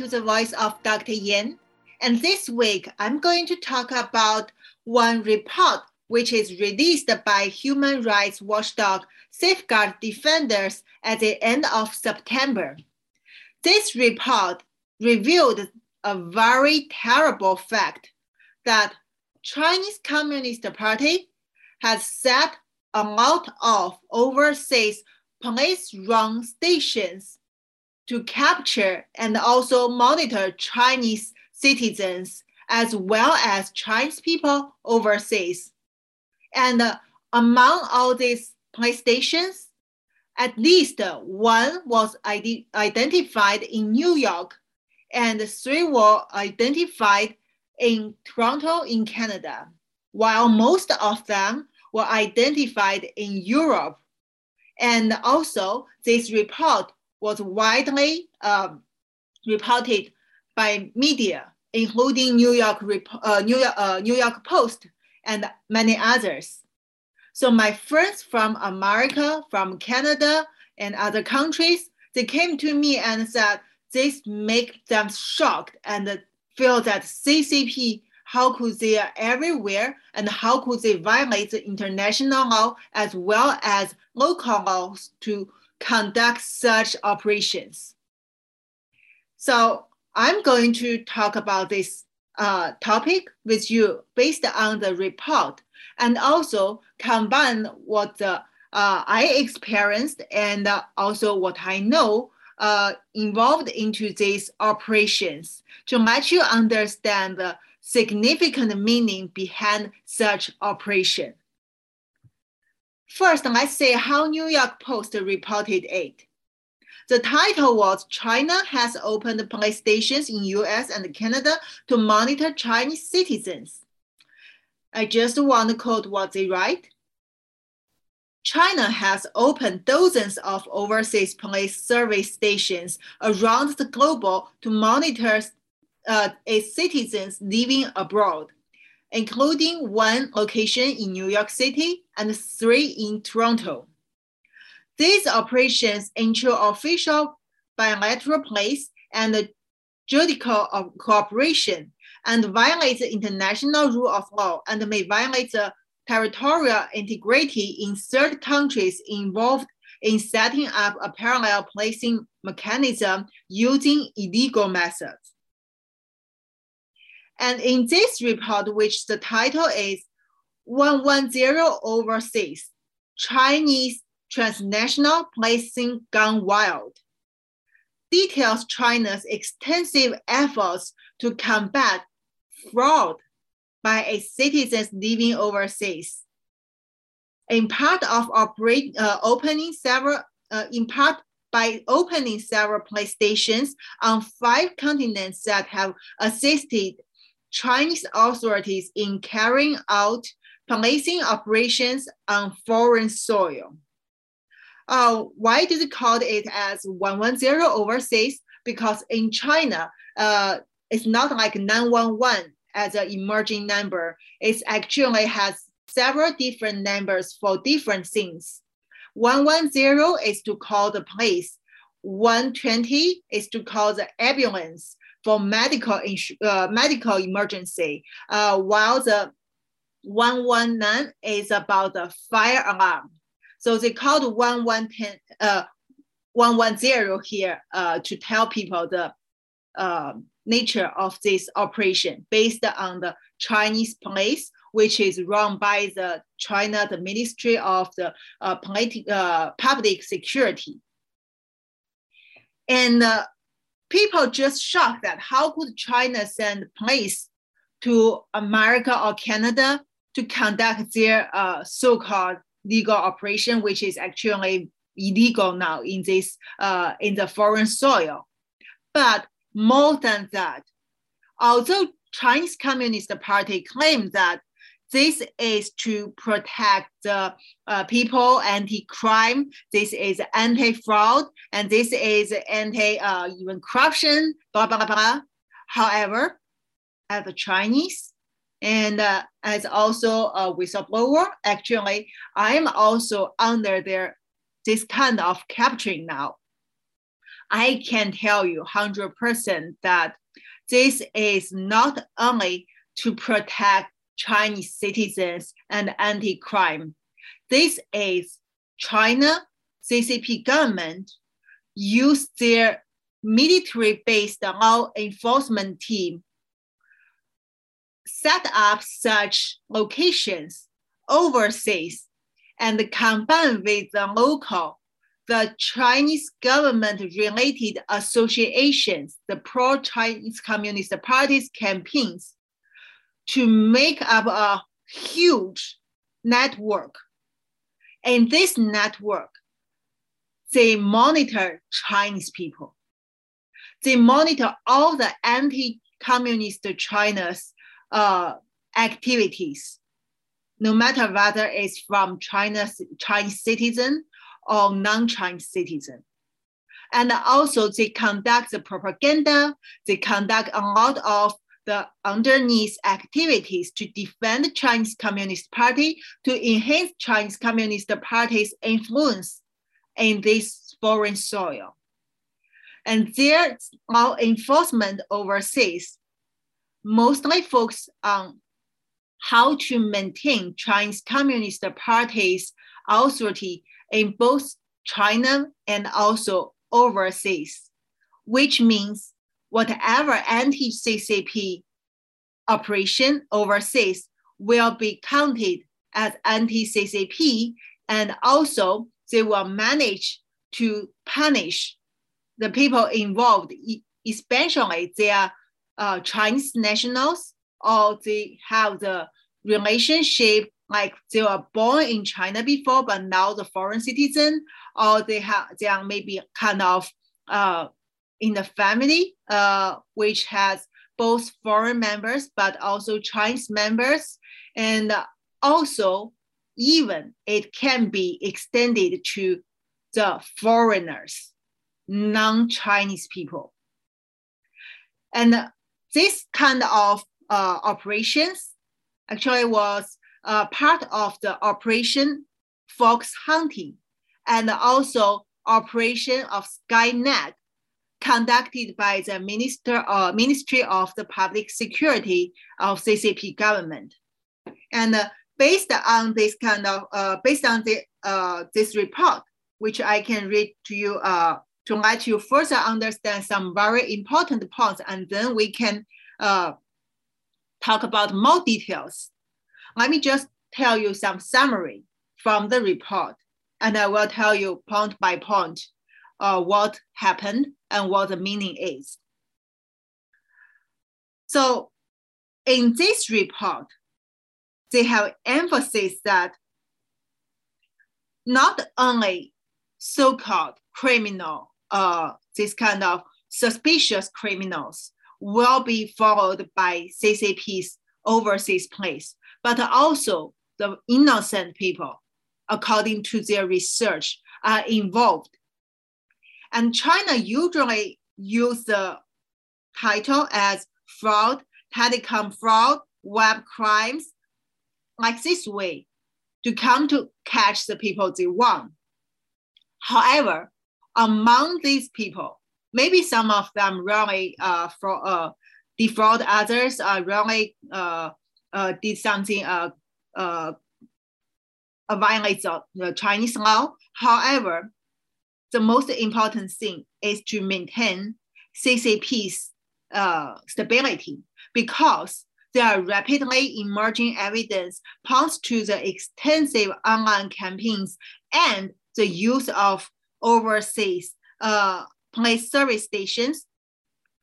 to the Voice of Dr. Yan. And this week, I'm going to talk about one report which is released by human rights watchdog Safeguard Defenders at the end of September. This report revealed a very terrible fact that Chinese Communist Party has set a lot of overseas police-run stations to capture and also monitor Chinese citizens as well as Chinese people overseas. And uh, among all these police stations, at least one was ide- identified in New York and three were identified in Toronto in Canada, while most of them were identified in Europe. And also, this report was widely um, reported by media, including New York, uh, New, York, uh, New York Post and many others. So my friends from America, from Canada, and other countries, they came to me and said this make them shocked and feel that CCP, how could they are everywhere and how could they violate the international law as well as local laws to conduct such operations. So I'm going to talk about this uh, topic with you based on the report and also combine what uh, I experienced and uh, also what I know uh, involved into these operations to let you understand the significant meaning behind such operation. First, let's see how New York Post reported it. The title was China has opened police stations in US and Canada to monitor Chinese citizens. I just want to quote what they write. China has opened dozens of overseas police service stations around the globe to monitor uh, its citizens living abroad including one location in New York City and three in Toronto. These operations ensure official bilateral place and judicial cooperation and violate the international rule of law and may violate the territorial integrity in third countries involved in setting up a parallel placing mechanism using illegal methods. And in this report, which the title is 110 Overseas, Chinese Transnational Policing Gone Wild, details China's extensive efforts to combat fraud by its citizens living overseas. In part of operate, uh, opening several, uh, in part by opening several police stations on five continents that have assisted Chinese authorities in carrying out policing operations on foreign soil. Uh, why do they call it as 110 overseas? Because in China, uh, it's not like 911 as an emerging number. It actually has several different numbers for different things. 110 is to call the police. 120 is to call the ambulance for medical uh, medical emergency, uh, while the 119 is about the fire alarm. So they called 110, uh, 110 here uh, to tell people the uh, nature of this operation based on the Chinese police, which is run by the China, the Ministry of the uh, politi- uh, Public Security. And uh, people just shocked that how could China send police to America or Canada to conduct their uh, so-called legal operation, which is actually illegal now in this uh, in the foreign soil. But more than that, although Chinese Communist Party claimed that this is to protect the uh, people anti-crime. This is anti-fraud, and this is anti uh, even corruption. Blah blah blah. However, as a Chinese and uh, as also a whistleblower, actually, I am also under their this kind of capturing now. I can tell you 100% that this is not only to protect Chinese citizens and anti-crime. This is China CCP government use their military-based law enforcement team set up such locations overseas and combine with the local, the Chinese government related associations, the pro-Chinese Communist Party's campaigns to make up a huge network. In this network, they monitor Chinese people. They monitor all the anti-communist China's uh, activities, no matter whether it's from China's Chinese citizen or non-Chinese citizen. And also they conduct the propaganda, they conduct a lot of the underneath activities to defend the Chinese Communist Party, to enhance Chinese Communist Party's influence in this foreign soil. And their law enforcement overseas mostly focus on how to maintain Chinese Communist Party's authority in both China and also overseas, which means whatever anti-CCP operation overseas will be counted as anti-CCP and also they will manage to punish the people involved, especially their uh, Chinese nationals or they have the relationship like they were born in China before, but now the foreign citizen, or they have they are maybe kind of uh, in the family, uh, which has both foreign members but also Chinese members, and also even it can be extended to the foreigners, non-Chinese people. And this kind of uh, operations actually was uh, part of the operation fox hunting and also operation of Skynet conducted by the Minister, uh, Ministry of the Public Security of CCP government. And uh, based on this kind of, uh, based on the, uh, this report, which I can read to you uh, to let you further understand some very important points, and then we can uh, talk about more details. Let me just tell you some summary from the report, and I will tell you point by point uh, what happened and what the meaning is. So in this report, they have emphasis that not only so-called criminal, uh, this kind of suspicious criminals will be followed by CCP's overseas police, but also the innocent people, according to their research, are involved and China usually use the title as fraud, telecom fraud, web crimes, like this way to come to catch the people they want. However, among these people, maybe some of them really uh, for, uh, defraud others, uh, really uh, uh, did something uh, uh, violates the Chinese law. However, the most important thing is to maintain CCP's uh, stability because there are rapidly emerging evidence points to the extensive online campaigns and the use of overseas uh, police service stations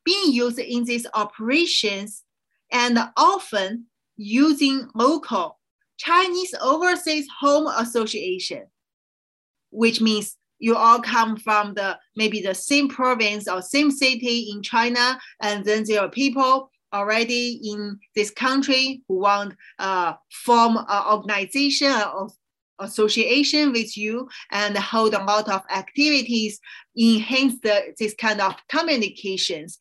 being used in these operations and often using local Chinese Overseas Home Association, which means you all come from the maybe the same province or same city in China, and then there are people already in this country who want uh, form an organization or association with you and hold a lot of activities, enhance the, this kind of communications.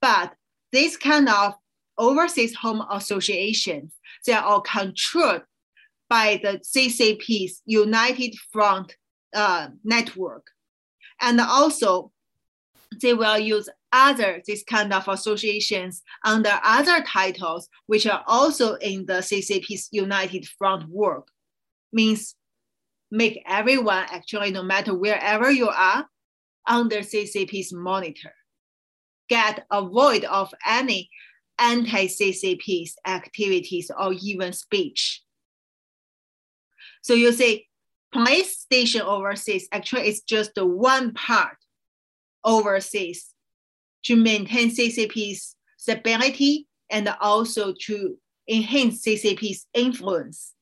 But this kind of overseas home associations, they are all controlled by the CCP's United Front uh, network. And also, they will use other this kind of associations under other titles, which are also in the CCP's United Front work. Means make everyone actually, no matter wherever you are, under CCP's monitor. Get avoid of any anti-CCP's activities or even speech. So you say place station overseas actually is just the one part overseas to maintain CCP's stability and also to enhance CCP's influence.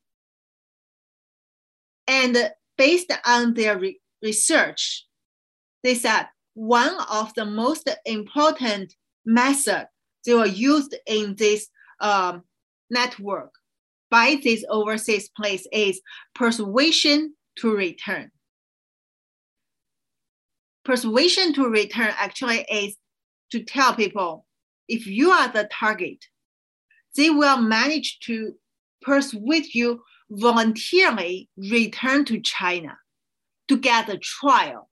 And based on their re research, they said one of the most important methods they were used in this um, network by this overseas place is persuasion to return. Persuasion to return actually is to tell people if you are the target, they will manage to persuade you voluntarily return to China to get a trial,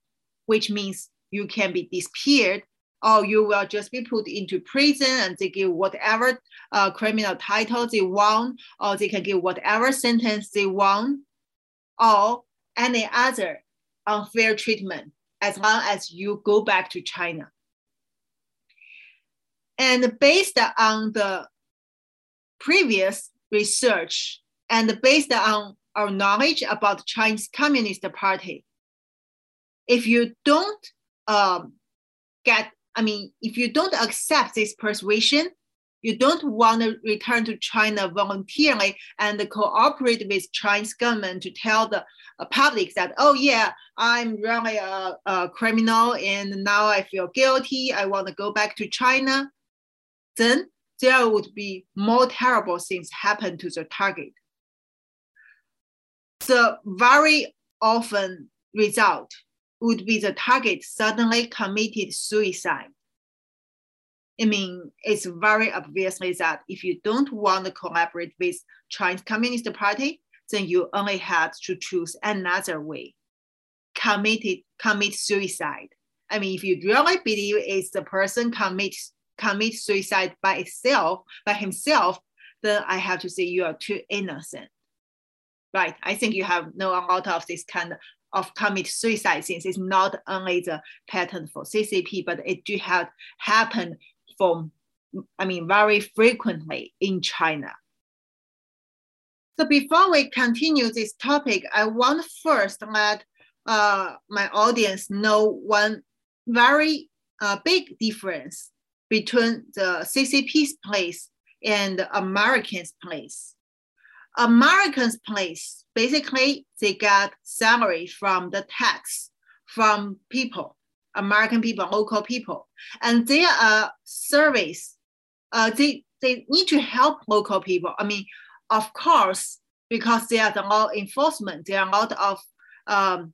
which means you can be disappeared or you will just be put into prison and they give whatever uh, criminal title they want, or they can give whatever sentence they want, or any other unfair treatment as long as you go back to China. And based on the previous research and based on our knowledge about Chinese Communist Party, if you don't um, get, I mean, if you don't accept this persuasion, you don't want to return to China voluntarily and cooperate with Chinese government to tell the uh, public that, oh yeah, I'm really a, a criminal and now I feel guilty. I want to go back to China. Then there would be more terrible things happen to the target. The very often result would be the target suddenly committed suicide. I mean, it's very obviously that if you don't want to collaborate with Chinese Communist Party, then you only had to choose another way, committed commit suicide. I mean, if you really believe it's the person commits commit suicide by itself, by himself, then I have to say you are too innocent. Right? I think you have know a lot of this kind of of commit suicide since it's not only the pattern for CCP, but it do have happened from, I mean, very frequently in China. So before we continue this topic, I want first let uh, my audience know one very uh, big difference between the CCP's place and Americans' place. Americans' place, basically, they get salary from the tax from people, American people, local people, and they are service. Uh, they they need to help local people. I mean, of course, because they are the law enforcement, there are a lot of um,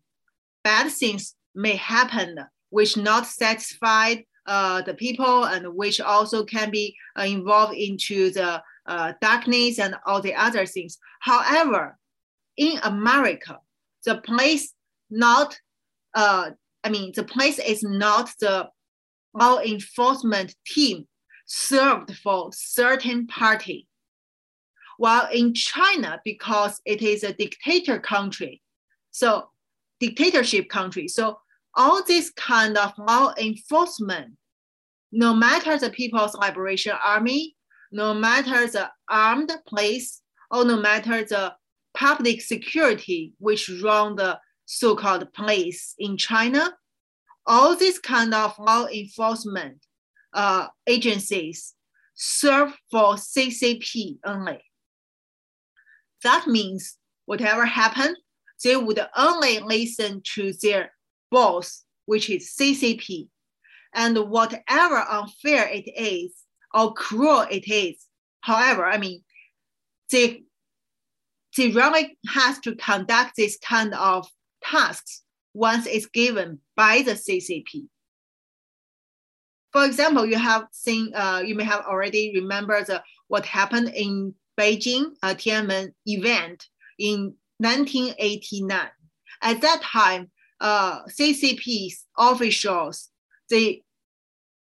bad things may happen which not satisfied uh, the people and which also can be uh, involved into the uh, darkness and all the other things. However, in America, the place not, uh, I mean, the place is not the law enforcement team served for certain party. While in China, because it is a dictator country, so dictatorship country, so all this kind of law enforcement, no matter the People's Liberation Army, no matter the armed police, or no matter the public security, which run the so-called police in China, all these kind of law enforcement uh, agencies serve for CCP only. That means whatever happened, they would only listen to their boss, which is CCP. And whatever unfair it is or cruel it is, however, I mean, the, they really has to conduct this kind of tasks once it's given by the CCP. For example, you have seen, uh, you may have already remembered the, what happened in Beijing uh, Tiananmen event in 1989. At that time, uh, CCP's officials, they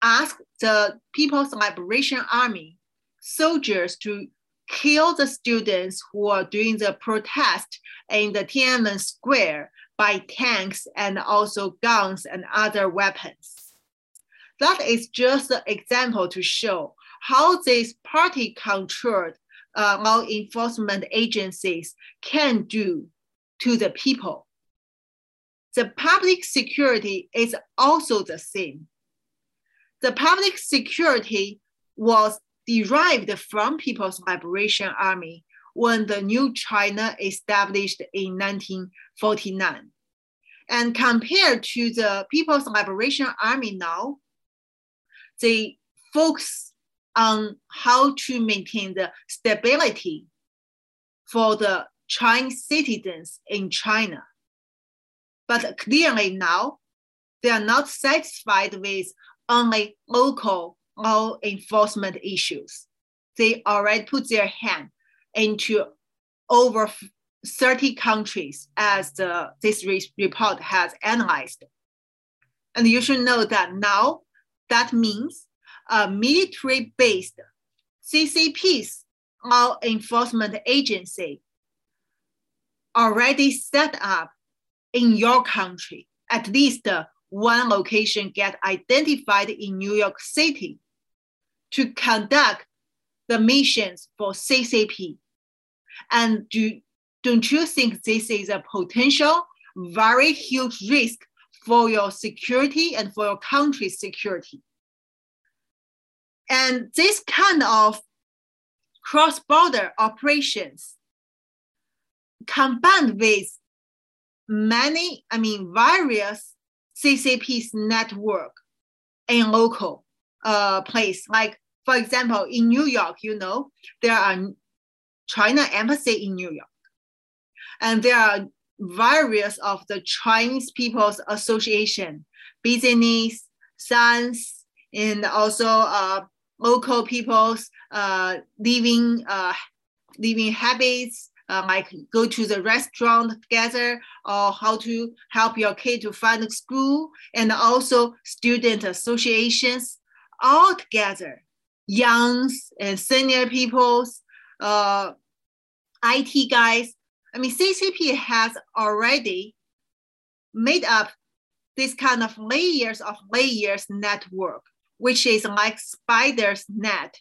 asked the People's Liberation Army soldiers to kill the students who are doing the protest in the Tiananmen Square by tanks and also guns and other weapons. That is just an example to show how these party controlled uh, law enforcement agencies can do to the people. The public security is also the same. The public security was derived from People's Liberation Army when the new China established in 1949. And compared to the People's Liberation Army now, they focus on how to maintain the stability for the Chinese citizens in China. But clearly now, they are not satisfied with only local mm. law enforcement issues. They already put their hand into over 30 countries as the, this report has analyzed. And you should know that now that means a military-based CCP's law enforcement agency already set up in your country. At least one location get identified in New York City to conduct the missions for CCP. And do, don't you think this is a potential very huge risk for your security and for your country's security? And this kind of cross-border operations combined with many, I mean, various CCP's network in local uh, place. Like, for example, in New York, you know, there are China embassy in New York. And there are various of the Chinese People's Association, business, science, and also uh, local people's uh, living, uh, living habits, uh, like go to the restaurant together or how to help your kid to find a school and also student associations all together, youngs and senior peoples, uh, IT guys. I mean, CCP has already made up this kind of layers of layers network, which is like spider's net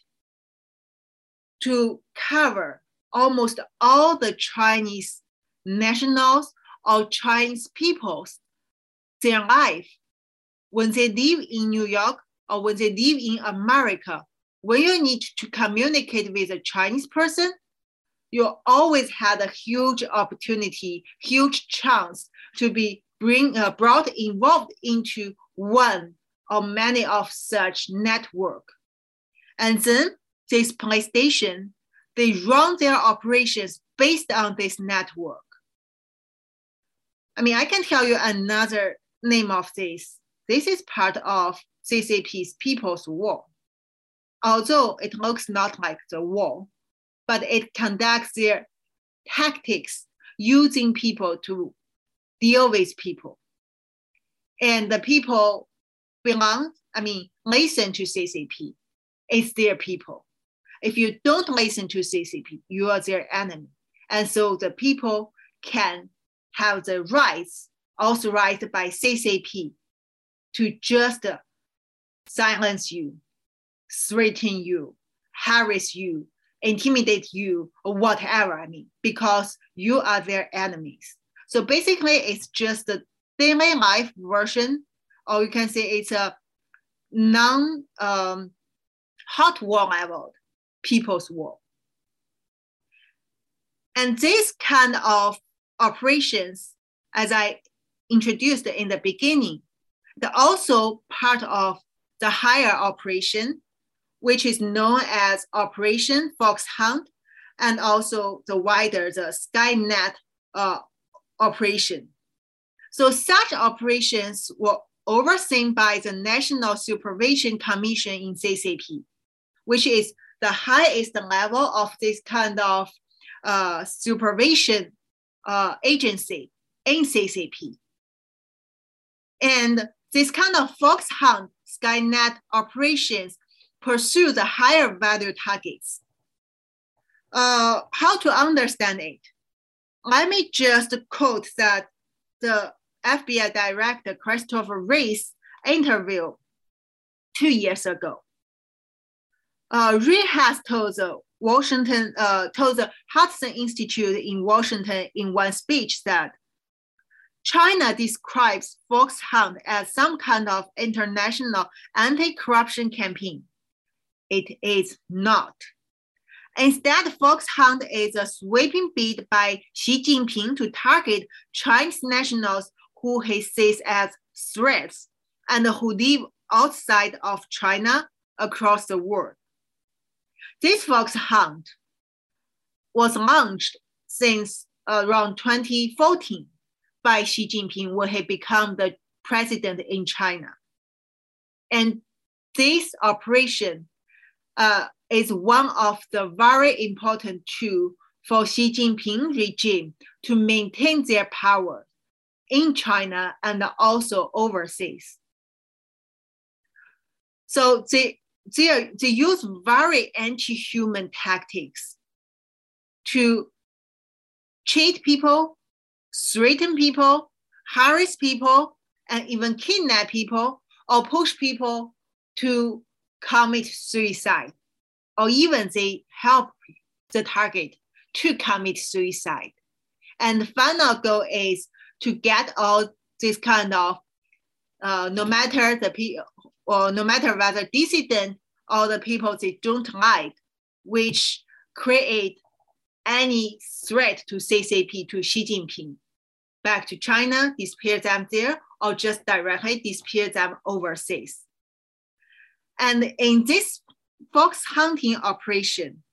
to cover almost all the Chinese nationals or Chinese peoples, their life when they live in New York or when they live in America, when you need to communicate with a Chinese person, you always had a huge opportunity, huge chance to be bring, uh, brought involved into one or many of such network. And then this police station they run their operations based on this network. I mean, I can tell you another name of this. This is part of CCP's People's War. Although it looks not like the war, but it conducts their tactics using people to deal with people. And the people belong, I mean, listen to CCP. It's their people. If you don't listen to CCP, you are their enemy. And so the people can have the rights authorized by CCP to just silence you, threaten you, harass you, intimidate you, or whatever, I mean, because you are their enemies. So basically, it's just a daily life version, or you can say it's a non um, hot war level people's war. And this kind of operations, as I introduced in the beginning, they're also part of the higher operation, which is known as Operation Fox Hunt, and also the wider, the Skynet uh, operation. So such operations were overseen by the National Supervision Commission in CCP, which is the highest level of this kind of uh, supervision uh, agency in CCP. And this kind of fox hunt Skynet operations pursue the higher value targets. Uh, how to understand it? Let me just quote that the FBI Director Christopher Wray's interview two years ago. Uh, Wray has told the Washington, uh, told the Hudson Institute in Washington in one speech that China describes Fox Hunt as some kind of international anti-corruption campaign. It is not. Instead, Fox Hunt is a sweeping bid by Xi Jinping to target Chinese nationals who he sees as threats and who live outside of China across the world. This fox hunt was launched since around 2014 by Xi Jinping when he became the president in China. And this operation uh, is one of the very important tool for Xi Jinping regime to maintain their power in China and also overseas. So they, they, use very anti-human tactics to cheat people, threaten people, harass people, and even kidnap people or push people to commit suicide, or even they help the target to commit suicide. And the final goal is to get all this kind of, uh, no matter the people, or no matter whether dissident or the people they don't like, which create any threat to CCP, to Xi Jinping, back to China, disappear them there, or just directly disappear them overseas. And in this fox hunting operation,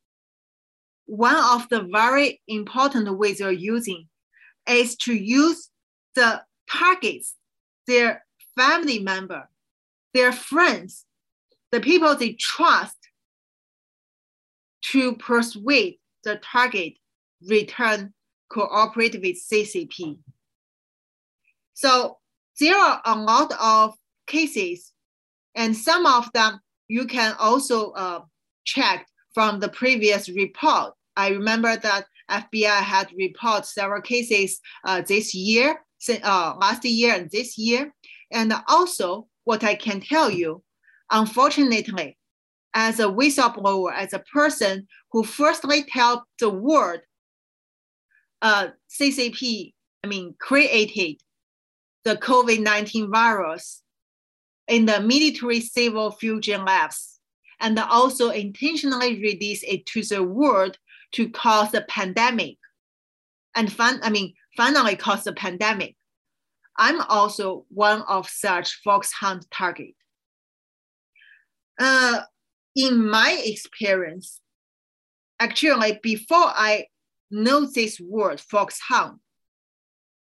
one of the very important ways you're using is to use the targets, their family member, their friends, the people they trust to persuade the target return cooperate with CCP. So there are a lot of cases and some of them you can also uh, check from the previous report. I remember that FBI had reported several cases uh, this year, uh, last year and this year. And also what I can tell you, unfortunately, as a whistleblower, as a person who firstly tell the world, uh, CCP, I mean, created the COVID-19 virus in the military civil fusion labs and also intentionally release it to the world to cause a pandemic and I mean, finally cause the pandemic. I'm also one of such fox hunt target. Uh, in my experience, actually, before I know this word fox hunt,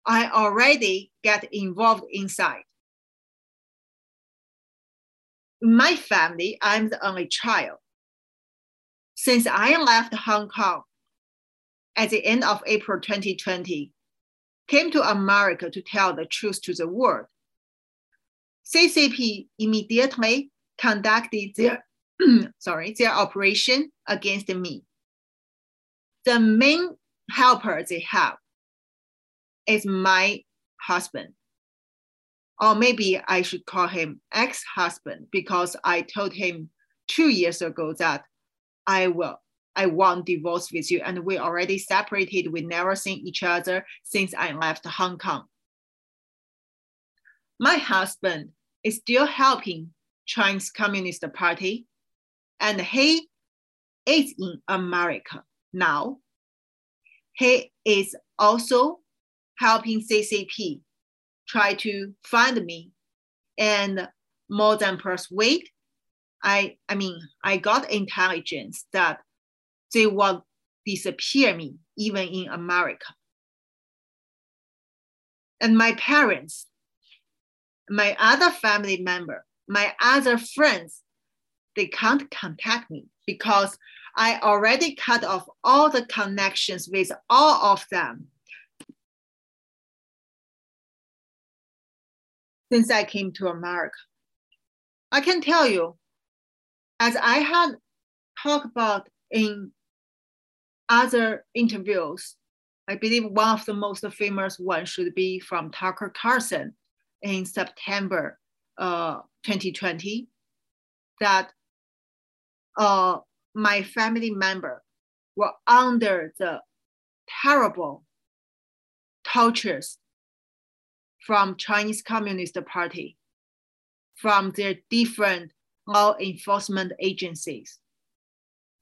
I already get involved inside In my family, I'm the only child. Since I left Hong Kong at the end of April 2020, came to America to tell the truth to the world. CCP immediately conducted their sorry their operation against me. The main helper they have is my husband or maybe I should call him ex-husband because I told him two years ago that I will I want divorce with you and we already separated we never seen each other since I left Hong Kong. My husband is still helping Chinese Communist Party and he is in America now. He is also helping CCP try to find me and more than persuade i i mean i got intelligence that they will disappear me even in america and my parents my other family member my other friends they can't contact me because i already cut off all the connections with all of them since I came to America. I can tell you, as I had talked about in other interviews, I believe one of the most famous ones should be from Tucker Carlson in September uh, 2020, that uh, my family member were under the terrible tortures from Chinese Communist Party, from their different law enforcement agencies,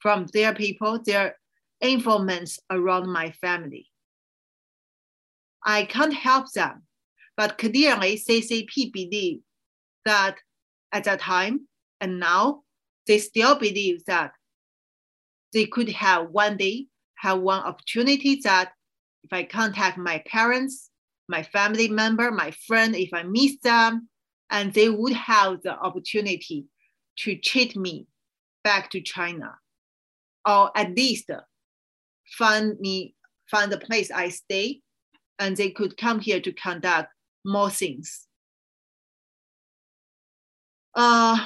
from their people, their informants around my family. I can't help them, but clearly CCP believe that at that time and now they still believe that they could have one day have one opportunity that if I contact my parents, my family member, my friend, if I miss them, and they would have the opportunity to cheat me back to China, or at least find me find the place I stay, and they could come here to conduct more things. Uh,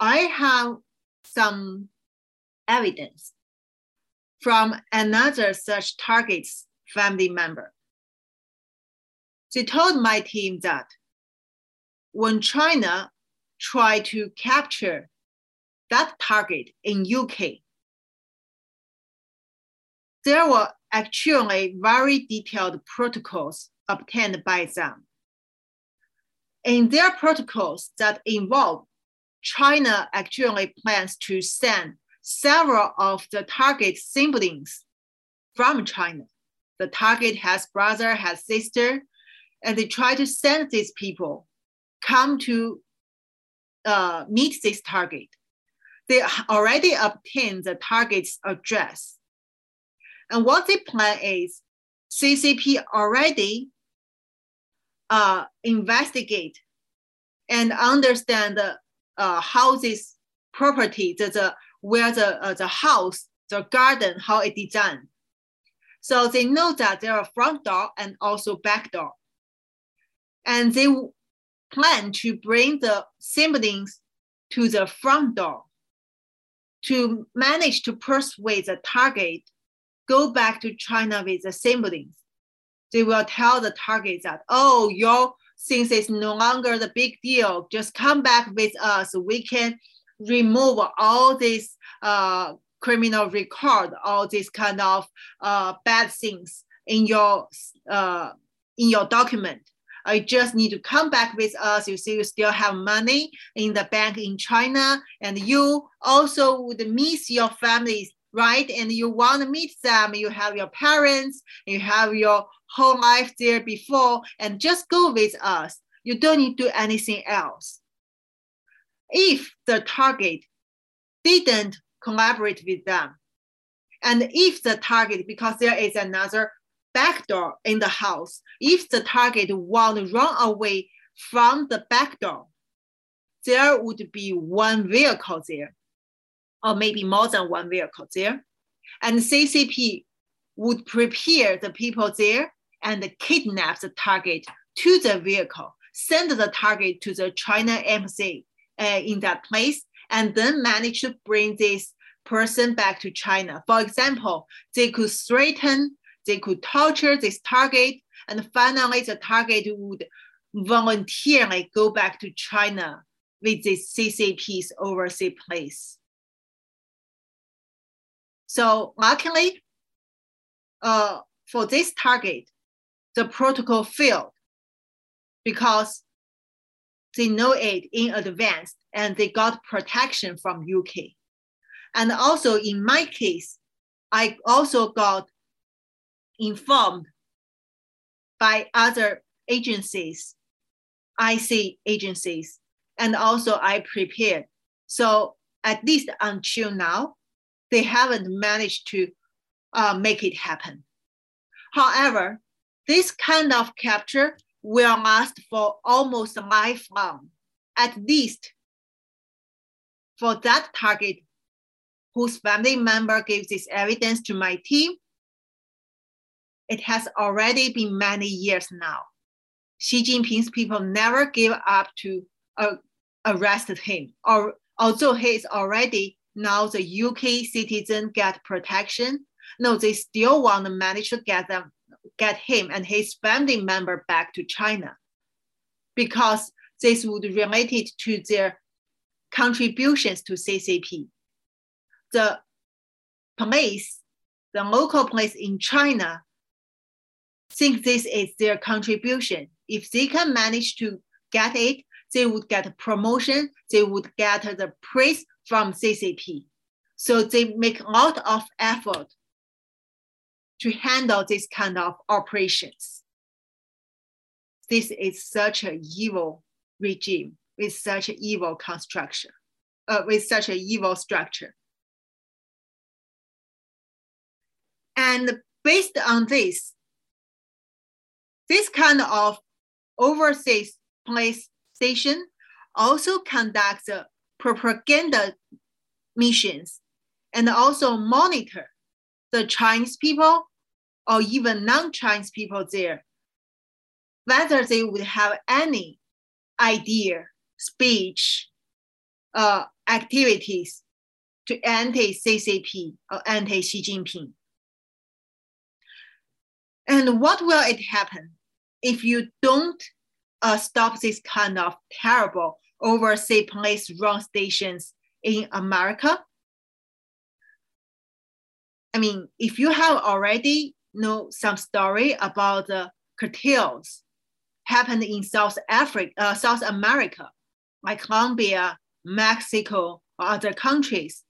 I have some evidence from another such target's family member. They told my team that when China tried to capture that target in UK, there were actually very detailed protocols obtained by them. In their protocols that involve China actually plans to send several of the target siblings from China. The target has brother, has sister, and they try to send these people come to uh, meet this target. They already obtained the target's address. And what they plan is CCP already uh, investigate and understand uh, houses property, the, the where the uh, the house, the garden, how it designed. So they know that there are front door and also back door. And they plan to bring the siblings to the front door to manage to persuade the target go back to China with the siblings. They will tell the target that, oh, your since it's no longer the big deal, just come back with us. We can remove all this uh, criminal record, all these kind of uh, bad things in your uh, in your document. I just need to come back with us. You see, you still have money in the bank in China, and you also would miss your families, right? And you want to meet them. You have your parents, you have your whole life there before, and just go with us. You don't need to do anything else. If the target didn't collaborate with them, and if the target, because there is another back door in the house, if the target want to run away from the back door, there would be one vehicle there, or maybe more than one vehicle there. And CCP would prepare the people there and kidnap the target to the vehicle, send the target to the China embassy uh, in that place, and then manage to bring this person back to China. For example, they could threaten, they could torture this target, and finally the target would voluntarily go back to China with this CCP's overseas place. So luckily, uh, for this target, the protocol failed because they know it in advance and they got protection from UK. And also in my case, I also got informed by other agencies, IC agencies, and also I prepared. So at least until now, they haven't managed to uh, make it happen. However, this kind of capture will last for almost lifelong, at least for that target whose family member gives this evidence to my team. It has already been many years now. Xi Jinping's people never give up to uh, arrested him. Or although he is already now the UK citizen get protection, no, they still want to manage to get them, get him and his family member back to China, because this would relate it to their contributions to CCP. The police, the local police in China, think this is their contribution. If they can manage to get it, they would get a promotion, they would get the praise from CCP. So they make a lot of effort to handle this kind of operations. This is such an evil regime with such an evil construction, uh, with such an evil structure. And based on this, this kind of overseas police station also conducts propaganda missions and also monitor the Chinese people or even non-Chinese people there, whether they would have any idea, speech, uh, activities to anti-CCP or anti-Xi Jinping. And what will it happen if you don't uh, stop this kind of terrible overseas police run stations in America? I mean, if you have already know some story about the cartels happened in South Africa, uh, South America, like Colombia, Mexico, or other countries.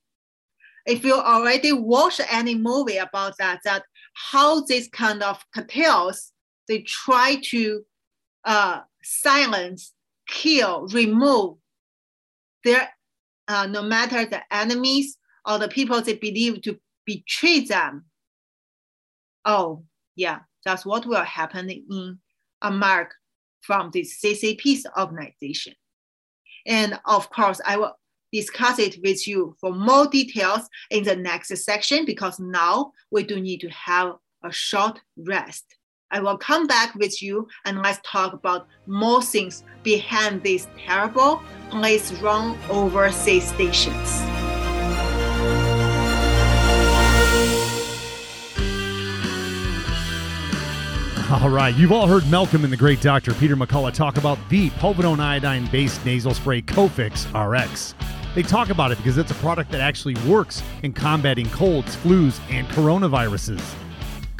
If you already watch any movie about that, that how this kind of cartels they try to uh, silence, kill, remove their uh, no matter the enemies or the people they believe to betray them oh, yeah, that's what will happen in America from this CCP's organization. And of course, I will discuss it with you for more details in the next section because now we do need to have a short rest. I will come back with you and let's talk about more things behind these terrible police run overseas stations. All right, you've all heard Malcolm and the great Dr. Peter McCullough talk about the povidone iodine based nasal spray Cofix RX. They talk about it because it's a product that actually works in combating colds, flus, and coronaviruses.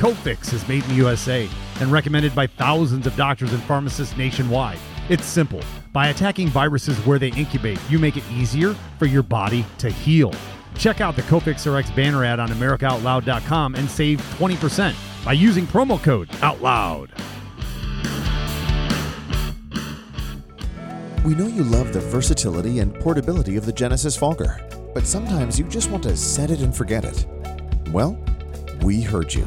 Cofix is made in the USA and recommended by thousands of doctors and pharmacists nationwide. It's simple. By attacking viruses where they incubate, you make it easier for your body to heal. Check out the Cofix RX banner ad on AmericaOutloud.com and save 20% by using promo code OUTLOUD. We know you love the versatility and portability of the Genesis Fogger, but sometimes you just want to set it and forget it. Well, we heard you.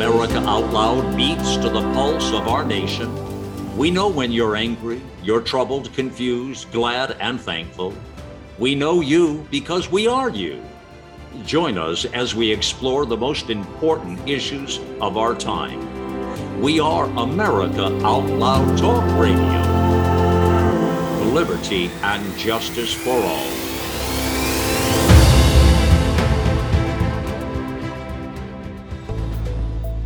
America Out Loud beats to the pulse of our nation. We know when you're angry, you're troubled, confused, glad, and thankful. We know you because we are you. Join us as we explore the most important issues of our time. We are America Out Loud Talk Radio. Liberty and justice for all.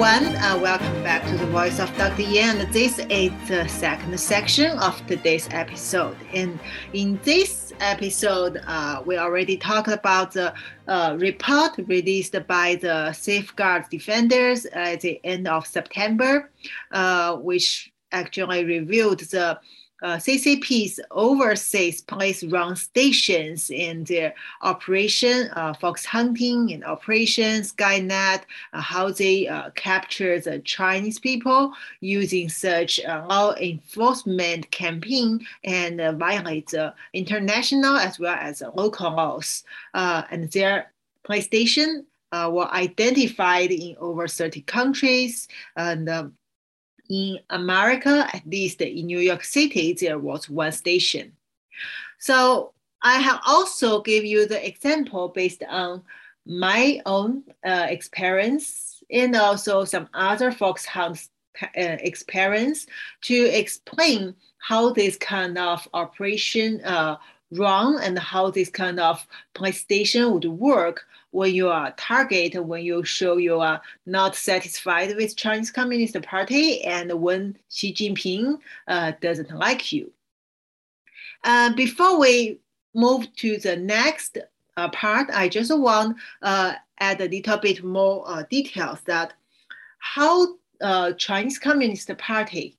Everyone. Uh, welcome back to the Voice of Dr. Yan. This is the second section of today's episode. And in this episode, uh, we already talked about the uh, report released by the Safeguard Defenders at the end of September, uh, which actually reviewed the uh, CCP's overseas police-run stations in their operation, uh, fox hunting and operation Skynet, uh, how they uh, capture the Chinese people using such uh, law enforcement campaign and uh, violate the international as well as local laws. and their police station were identified in over 30 countries and um, in America, at least in New York City, there was one station. So I have also give you the example based on my own uh, experience and also some other fox hunt uh, experience to explain how this kind of operation uh, run and how this kind of police station would work when you are target, when you show you are not satisfied with Chinese Communist Party, and when Xi Jinping uh, doesn't like you. Uh, before we move to the next uh, part, I just want uh, add a little bit more uh, details that how uh, Chinese Communist Party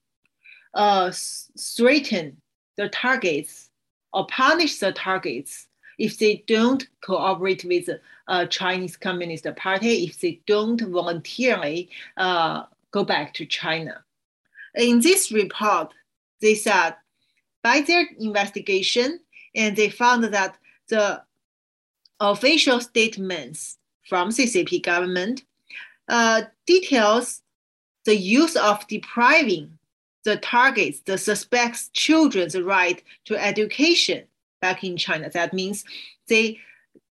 uh, threaten the targets or punish the targets if they don't cooperate with uh, Chinese Communist Party, if they don't voluntarily uh, go back to China. In this report, they said by their investigation, and they found that the official statements from CCP government uh, details the use of depriving the targets, the suspects' children's right to education back in China. That means they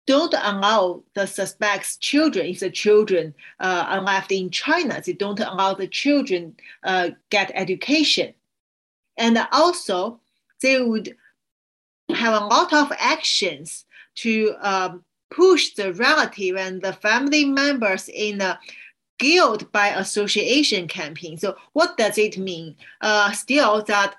don't allow the suspects' children, if the children uh, are left in China, they don't allow the children uh, get education. And also, they would have a lot of actions to um, push the relative and the family members in a guilt by association campaign. So what does it mean? Uh, still that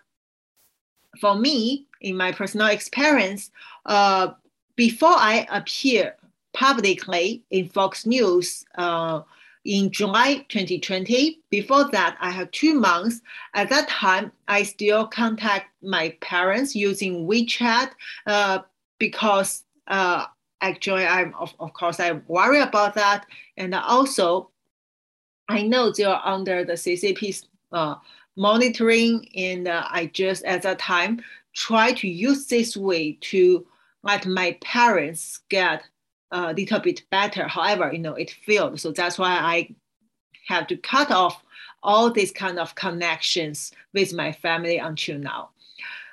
for me, in my personal experience, uh, before I appear publicly in Fox News uh, in July 2020, before that, I had two months. At that time, I still contact my parents using WeChat uh, because uh, actually, I'm of, of course I worry about that, and also I know they are under the CCP's uh, monitoring, and uh, I just at that time try to use this way to let my parents get a little bit better. However, you know, it failed. So that's why I have to cut off all these kind of connections with my family until now.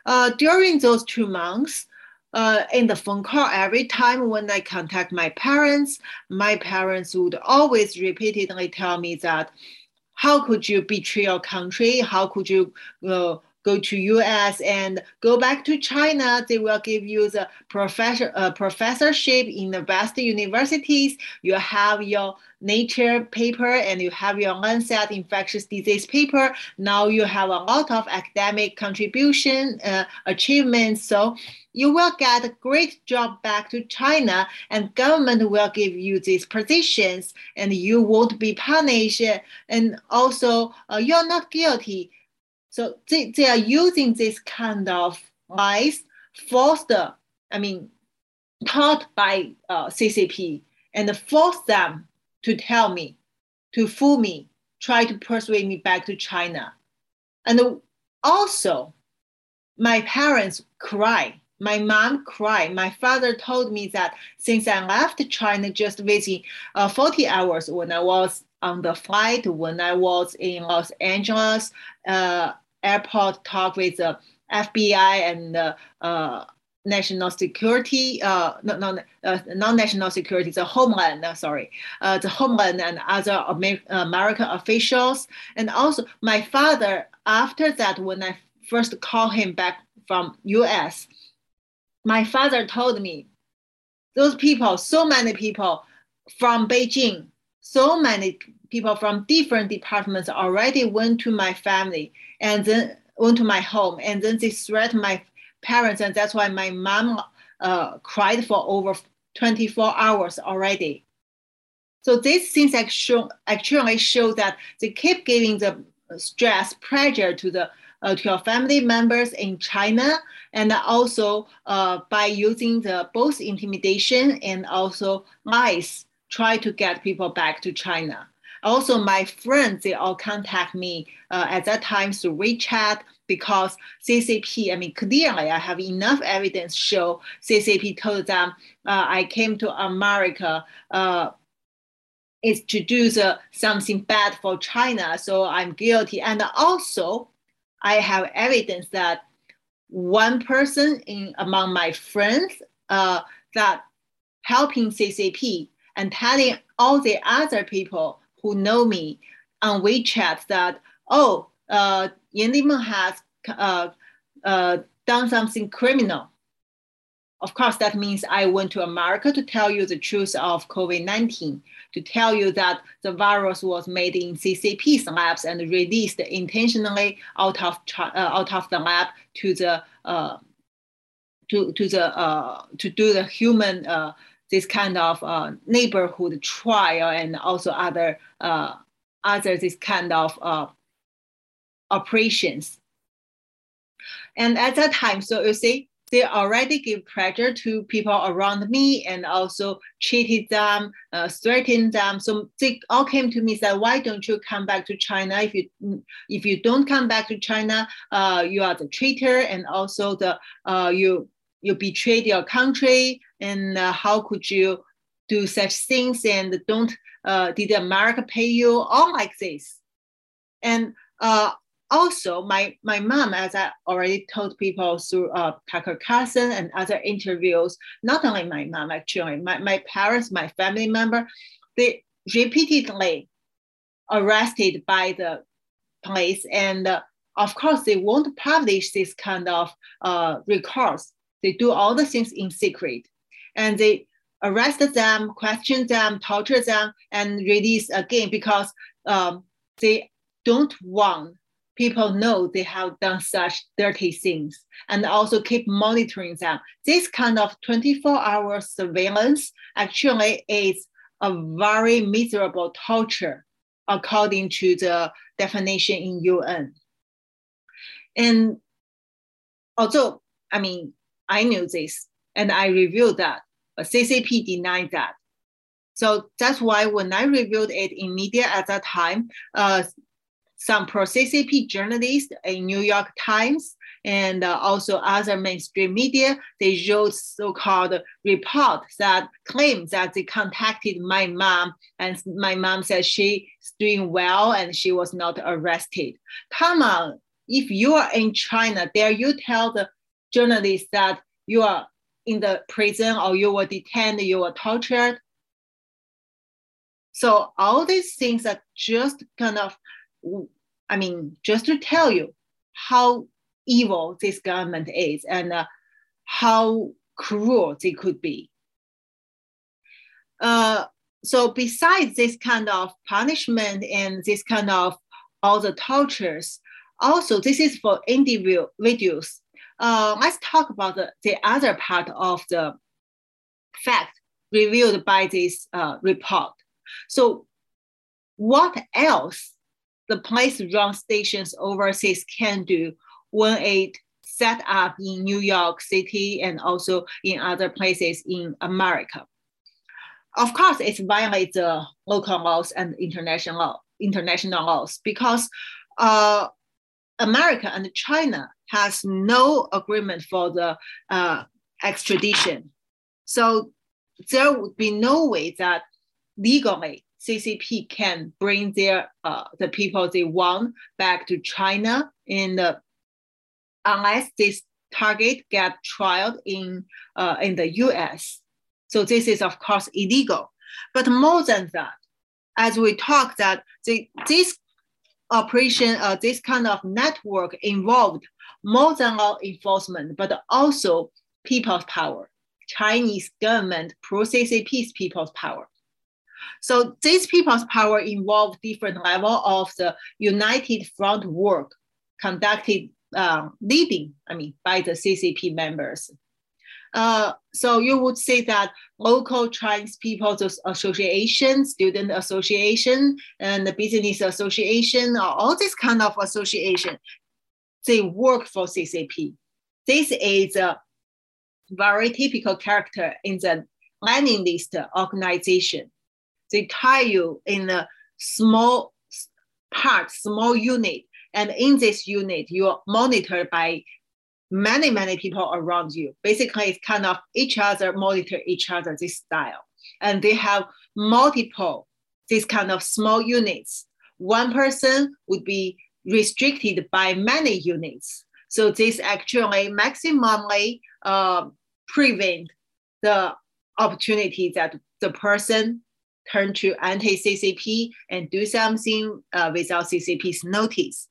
Uh, during those two months, uh, in the phone call, every time when I contact my parents, my parents would always repeatedly tell me that, how could you betray your country? How could you uh, go to US and go back to China, they will give you the professor uh, professorship in the best universities. You have your Nature paper and you have your Lancet infectious disease paper. Now you have a lot of academic contribution uh, achievements. So you will get a great job back to China and government will give you these positions and you won't be punished. And also uh, you're not guilty so they, they are using this kind of lies forced, I mean, taught by uh, CCP and force them to tell me, to fool me, try to persuade me back to China. And also, my parents cry my mom cried. My father told me that since I left China just within uh, 40 hours when I was on the flight, when I was in Los Angeles uh, airport, talk with the FBI and uh, national security, uh, no, no, uh, non-national security, the homeland, uh, sorry, uh, the homeland and other Amer- American officials. And also my father, after that, when I first called him back from US, my father told me, those people, so many people from Beijing, so many people from different departments already went to my family and then went to my home and then they threatened my parents, and that's why my mom uh, cried for over 24 hours already. So these things actually show that they keep giving the stress, pressure to the uh, to your family members in China, and also uh, by using the both intimidation and also lies, try to get people back to China. Also, my friends they all contact me uh, at that time through WeChat because CCP, I mean, clearly I have enough evidence show CCP told them uh, I came to America uh, is to do the, something bad for China, so I'm guilty. And also, I have evidence that one person in among my friends uh, that helping CCP and telling all the other people who know me on WeChat that, oh, uh, Li-Meng has uh, uh, done something criminal. Of course, that means I went to America to tell you the truth of COVID 19, to tell you that the virus was made in CCP's labs and released intentionally out of, uh, out of the lab to the uh, to, to the uh, to do the human uh, this kind of uh, neighborhood trial and also other uh, other this kind of uh, operations. And at that time, so you see, they already give pressure to people around me and also cheated them, uh, threatened them. So they all came to me said, "Why don't you come back to China? If you if you don't come back to China, uh, you are the traitor, and also the uh, you you betrayed your country, and uh, how could you do such things? And don't uh, did America pay you? All like this, and uh, also my my mom, as I already told people through uh, Tucker Carlson and other interviews, not only my mom actually, my, my parents, my family member, they repeatedly arrested by the police and uh, of course they won't publish this kind of uh, records they do all the things in secret and they arrest them question them torture them and release again because um, they don't want people know they have done such dirty things and also keep monitoring them. This kind of 24 hour surveillance actually is a very miserable torture according to the definition in UN. And although, I mean, I knew this and I reviewed that, but CCP denied that. So that's why when I reviewed it in media at that time, uh, some pro-CCP journalists in New York Times and uh, also other mainstream media, they wrote so-called reports that claim that they contacted my mom and my mom said she's doing well and she was not arrested. Come on, if you are in China, dare you tell the journalists that you are in the prison or you were detained, you were tortured? So all these things are just kind of I mean, just to tell you how evil this government is and uh, how cruel they could be. Uh, so besides this kind of punishment and this kind of all the tortures, also this is for individuals. Uh, let's talk about the, the other part of the fact revealed by this uh, report. So what else the police run stations overseas can do when it set up in New York City and also in other places in America. Of course, it violates the local laws and international international laws because uh, America and China has no agreement for the uh, extradition. So there would be no way that legally CCP can bring their uh, the people they want back to China in the unless this target get trialed in uh, in the U.S. So this is of course illegal. But more than that, as we talk that the, this operation, uh, this kind of network involved more than law enforcement, but also people's power. Chinese government pro CCP's people's power. So this people's power involved different level of the united front work conducted um, leading, I mean, by the CCP members. Uh, so you would say that local Chinese people's association, student association, and the business association, all this kind of association, they work for CCP. This is a very typical character in the Leninist organization. They tie you in a small part, small unit, and in this unit, you are monitored by many, many people around you. Basically, it's kind of each other monitor each other this style. And they have multiple, these kind of small units. One person would be restricted by many units. So this actually maximally uh, prevent the opportunity that the person turn to anti-CCP and do something uh, without CCP's notice.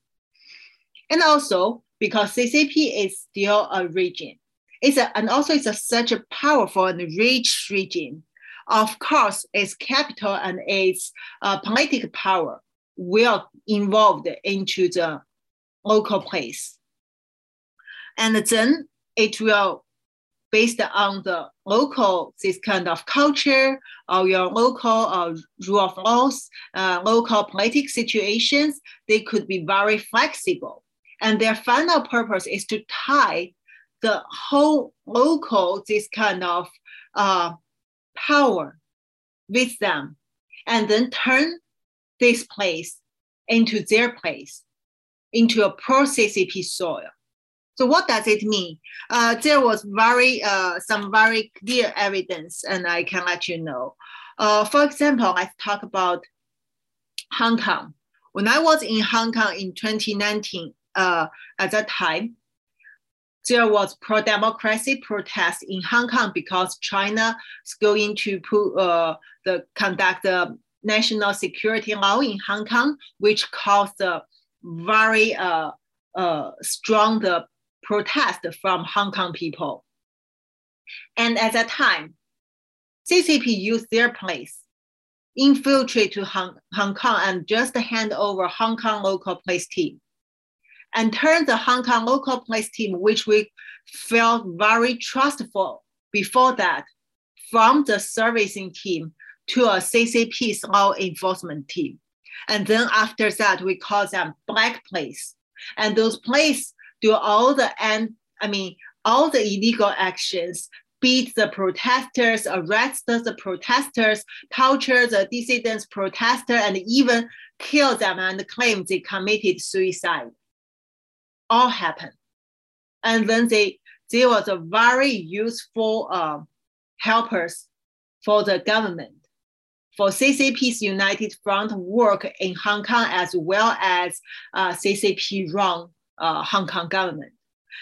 And also because CCP is still a region. It's a, and also it's a, such a powerful and rich region. Of course, its capital and its uh, political power will involved into the local place. And then it will based on the local this kind of culture or your local uh, rule of laws, uh, local political situations, they could be very flexible. And their final purpose is to tie the whole local, this kind of uh, power with them, and then turn this place into their place, into a pro-CCP soil. So what does it mean? Uh, there was very uh, some very clear evidence, and I can let you know. Uh, for example, let's talk about Hong Kong. When I was in Hong Kong in 2019, uh, at that time, there was pro-democracy protest in Hong Kong because China is going to put uh, the conduct the national security law in Hong Kong, which caused a very uh, uh, strong the protest from Hong Kong people. And at that time, CCP used their place, infiltrate to Hong, Hong Kong and just hand over Hong Kong local police team and turn the Hong Kong local police team, which we felt very trustful before that, from the servicing team to a CCP's law enforcement team. And then after that, we call them black police. And those police do all the and I mean all the illegal actions, beat the protesters, arrest the protesters, torture the dissidents protester, and even kill them and claim they committed suicide all happened. And then they, they was a very useful uh, helpers for the government, for CCP's United Front work in Hong Kong as well as uh, CCP run uh, Hong Kong government.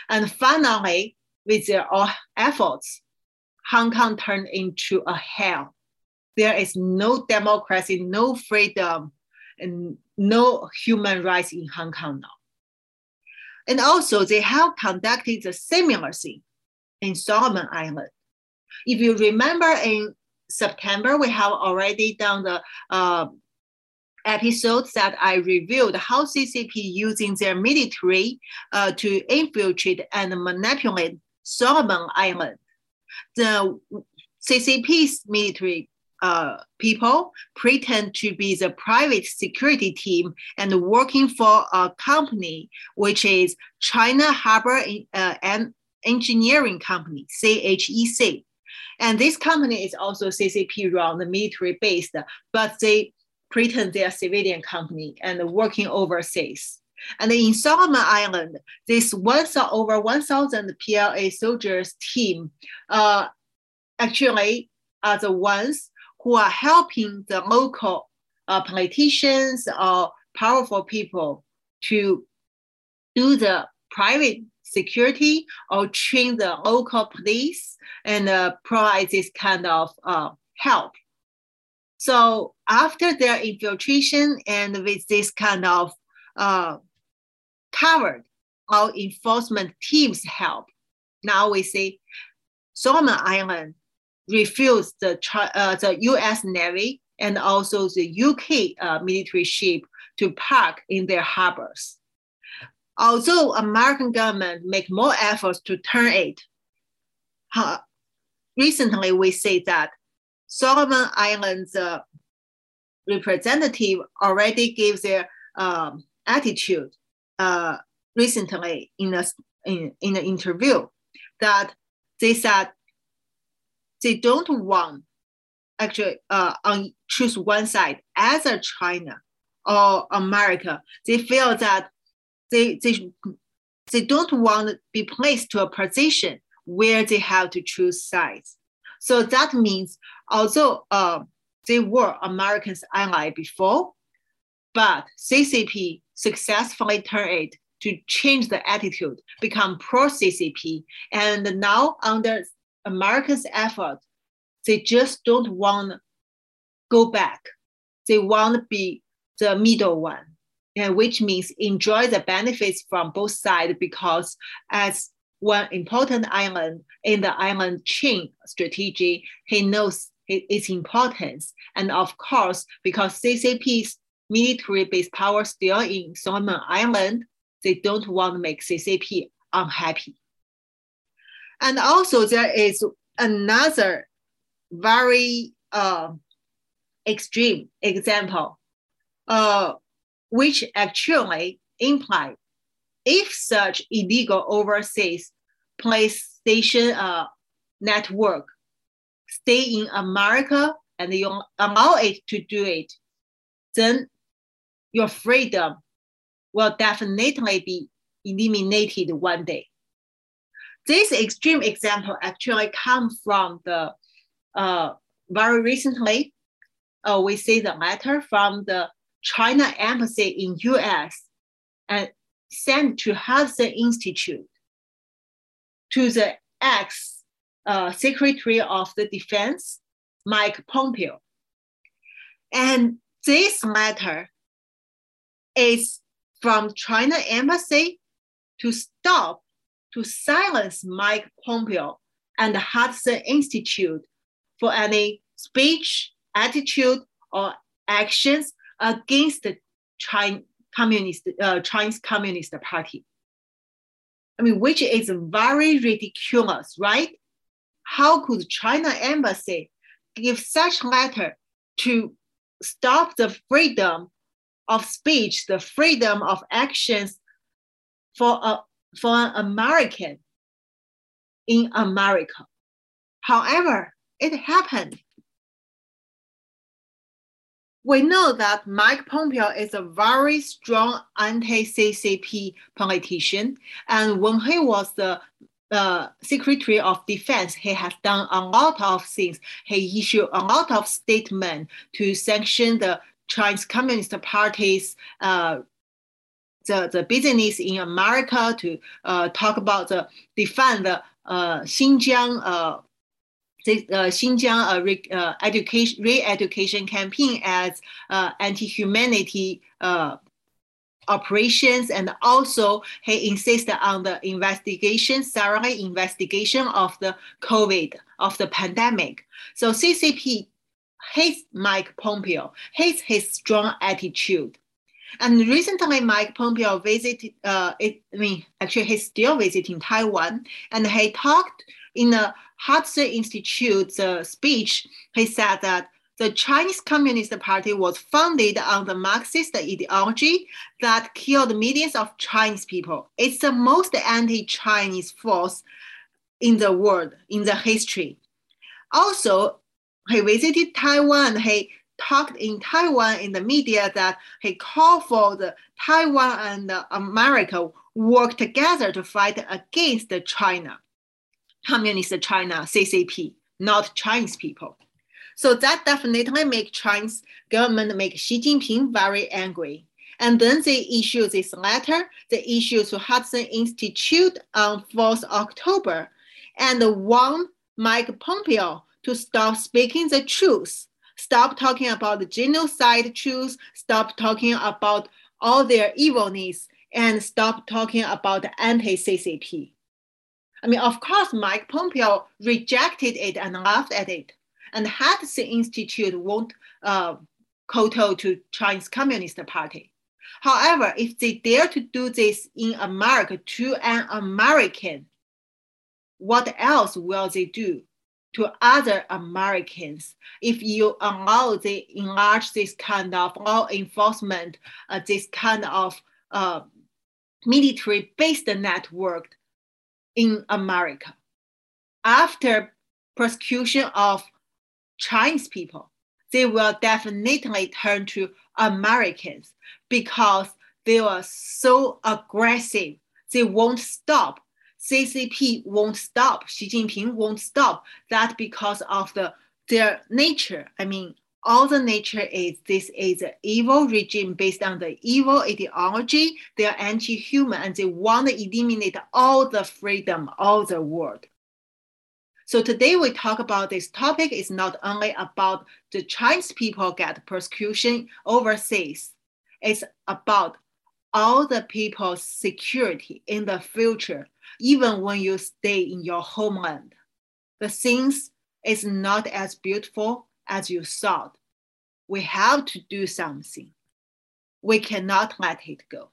And finally, with their efforts, Hong Kong turned into a hell. There is no democracy, no freedom, and no human rights in Hong Kong now. And also, they have conducted the similar thing in Solomon Island. If you remember in September, we have already done the uh, episodes that I reviewed how CCP using their military uh, to infiltrate and manipulate Solomon Island. The CCP's military uh, people pretend to be the private security team and working for a company which is China Harbor uh, and Engineering Company, CHEC. And this company is also CCP run, the military based, but they pretend they are civilian company and working overseas. And in Solomon Island, this one, over 1,000 PLA soldiers team uh, actually are the ones who are helping the local uh, politicians or powerful people to do the private security or train the local police and uh, provide this kind of uh, help. So after their infiltration and with this kind of uh, covered our enforcement team's help, now we see Solomon Island refused the, uh, the US Navy and also the UK uh, military ship to park in their harbors. Although American government make more efforts to turn it, uh, recently we see that Solomon Islands uh, representative already gave their um, attitude uh, recently in a in, in an interview that they said they don't want actually uh, on choose one side as a China or America. They feel that they, they, they don't want to be placed to a position where they have to choose sides. So that means although uh, they were Americans' ally before, but CCP successfully turned it to change the attitude, become pro-CCP, and now under America's effort, they just don't want to go back. They want to be the middle one, and which means enjoy the benefits from both sides because as one important island in the island chain strategy, he knows its importance. And of course, because CCP's military-based power still in Solomon Island, they don't want to make CCP unhappy. And also there is another very uh, extreme example, uh, which actually imply if such illegal overseas police station uh, network stay in America and you allow it to do it, then your freedom will definitely be eliminated one day. This extreme example actually comes from the uh, very recently, uh, we see the letter from the China embassy in US and sent to Hudson Institute to the ex uh, Secretary of the Defense, Mike Pompeo. And this matter is from China embassy to stop, to silence Mike Pompeo and the Hudson Institute for any speech, attitude, or actions against the Communist, uh, Chinese Communist Party. I mean, which is very ridiculous, right? How could China embassy give such letter to stop the freedom of speech, the freedom of actions for a for an American in America? However, it happened. We know that Mike Pompeo is a very strong anti-CCP politician, and when he was the uh, Secretary of Defense, he has done a lot of things. He issued a lot of statements to sanction the Chinese Communist Party's uh, the, the business in America, to uh, talk about the defend the uh, Xinjiang uh, the Xinjiang uh, re, uh, education re-education campaign as uh, anti-humanity operations, and also he insisted on the investigation, thorough investigation of the COVID of the pandemic. So CCP hates Mike Pompeo, hates his strong attitude. And recently, Mike Pompeo visited, uh, it, I mean, actually, he's still visiting Taiwan, and he talked in the Hudson Institute's uh, speech, he said that the Chinese Communist Party was founded on the Marxist ideology that killed millions of Chinese people. It's the most anti-Chinese force in the world, in the history. Also, he visited Taiwan. He talked in Taiwan in the media that he called for the Taiwan and America work together to fight against China, Communist China, CCP, not Chinese people. So that definitely make Chinese government make Xi Jinping very angry. And then they issue this letter, they issue to Hudson Institute on 4th October and warn Mike Pompeo to stop speaking the truth, stop talking about the genocide truth, stop talking about all their evilness, and stop talking about anti-CCP. I mean, of course, Mike Pompeo rejected it and laughed at it. And Hudson Institute won't uh, kowtow to Chinese Communist Party. However, if they dare to do this in America to an American, what else will they do to other Americans if you allow they enlarge this kind of law enforcement, uh, this kind of uh, military-based network in America? After persecution of Chinese people, they will definitely turn to Americans because they are so aggressive. They won't stop. CCP won't stop. Xi Jinping won't stop. That because of the their nature. I mean, all the nature is this is an evil regime based on the evil ideology. They are anti-human and they want to eliminate all the freedom of the world. So today we talk about this topic is not only about the Chinese people get persecution overseas, it's about all the people's security in the future, even when you stay in your homeland. The things is not as beautiful as you thought. We have to do something. We cannot let it go.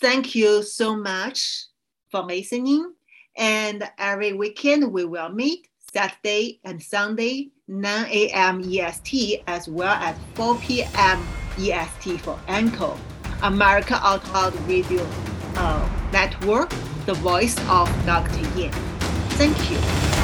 Thank you so much for listening. And every weekend we will meet Saturday and Sunday, 9 a.m. EST, as well as 4 p.m. EST for Anchor, America Out Loud Radio uh, Network, the voice of Dr. Yan. Thank you.